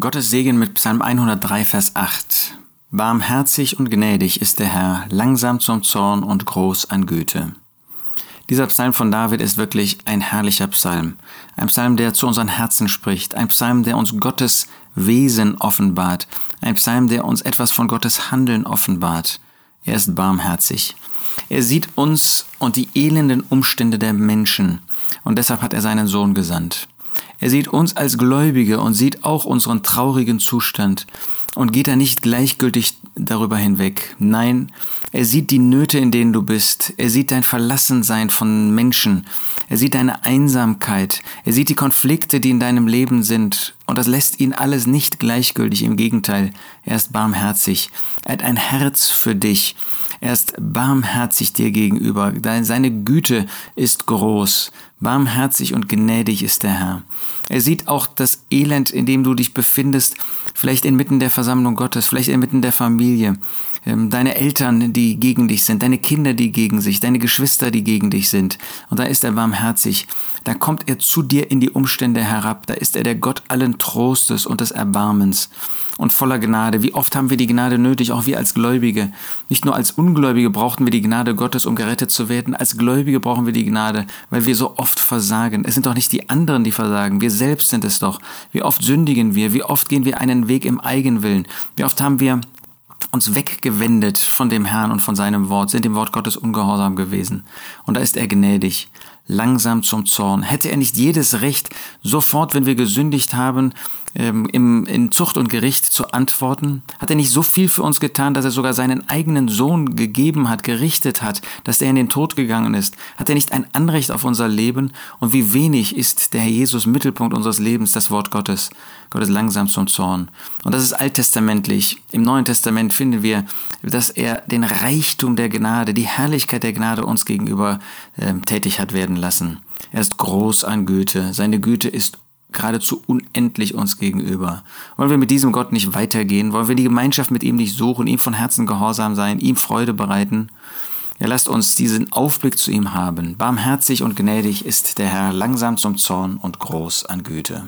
Gottes Segen mit Psalm 103, Vers 8. Barmherzig und gnädig ist der Herr, langsam zum Zorn und groß an Güte. Dieser Psalm von David ist wirklich ein herrlicher Psalm. Ein Psalm, der zu unseren Herzen spricht. Ein Psalm, der uns Gottes Wesen offenbart. Ein Psalm, der uns etwas von Gottes Handeln offenbart. Er ist barmherzig. Er sieht uns und die elenden Umstände der Menschen. Und deshalb hat er seinen Sohn gesandt. Er sieht uns als Gläubige und sieht auch unseren traurigen Zustand und geht da nicht gleichgültig darüber hinweg. Nein, er sieht die Nöte, in denen du bist. Er sieht dein Verlassensein von Menschen. Er sieht deine Einsamkeit. Er sieht die Konflikte, die in deinem Leben sind. Und das lässt ihn alles nicht gleichgültig. Im Gegenteil, er ist barmherzig. Er hat ein Herz für dich. Er ist barmherzig dir gegenüber. Seine Güte ist groß. Barmherzig und gnädig ist der Herr. Er sieht auch das Elend, in dem du dich befindest, vielleicht inmitten der Versammlung Gottes, vielleicht inmitten der Familie, deine Eltern, die gegen dich sind, deine Kinder, die gegen sich, deine Geschwister, die gegen dich sind. Und da ist er barmherzig. Da kommt er zu dir in die Umstände herab. Da ist er der Gott allen Trostes und des Erbarmens und voller Gnade. Wie oft haben wir die Gnade nötig, auch wir als Gläubige. Nicht nur als Ungläubige brauchten wir die Gnade Gottes, um gerettet zu werden. Als Gläubige brauchen wir die Gnade, weil wir so oft versagen. Es sind doch nicht die anderen, die versagen. Wir selbst sind es doch. Wie oft sündigen wir? Wie oft gehen wir einen Weg im Eigenwillen? Wie oft haben wir uns weggewendet von dem Herrn und von seinem Wort, sind dem Wort Gottes ungehorsam gewesen. Und da ist er gnädig langsam zum Zorn? Hätte er nicht jedes Recht, sofort, wenn wir gesündigt haben, ähm, im, in Zucht und Gericht zu antworten? Hat er nicht so viel für uns getan, dass er sogar seinen eigenen Sohn gegeben hat, gerichtet hat, dass er in den Tod gegangen ist? Hat er nicht ein Anrecht auf unser Leben? Und wie wenig ist der Herr Jesus Mittelpunkt unseres Lebens, das Wort Gottes? Gott ist langsam zum Zorn. Und das ist alttestamentlich. Im Neuen Testament finden wir, dass er den Reichtum der Gnade, die Herrlichkeit der Gnade uns gegenüber äh, tätig hat werden lassen. Er ist groß an Güte. Seine Güte ist geradezu unendlich uns gegenüber. Wollen wir mit diesem Gott nicht weitergehen? Wollen wir die Gemeinschaft mit ihm nicht suchen, ihm von Herzen gehorsam sein, ihm Freude bereiten? Ja, lasst uns diesen Aufblick zu ihm haben. Barmherzig und gnädig ist der Herr, langsam zum Zorn und groß an Güte.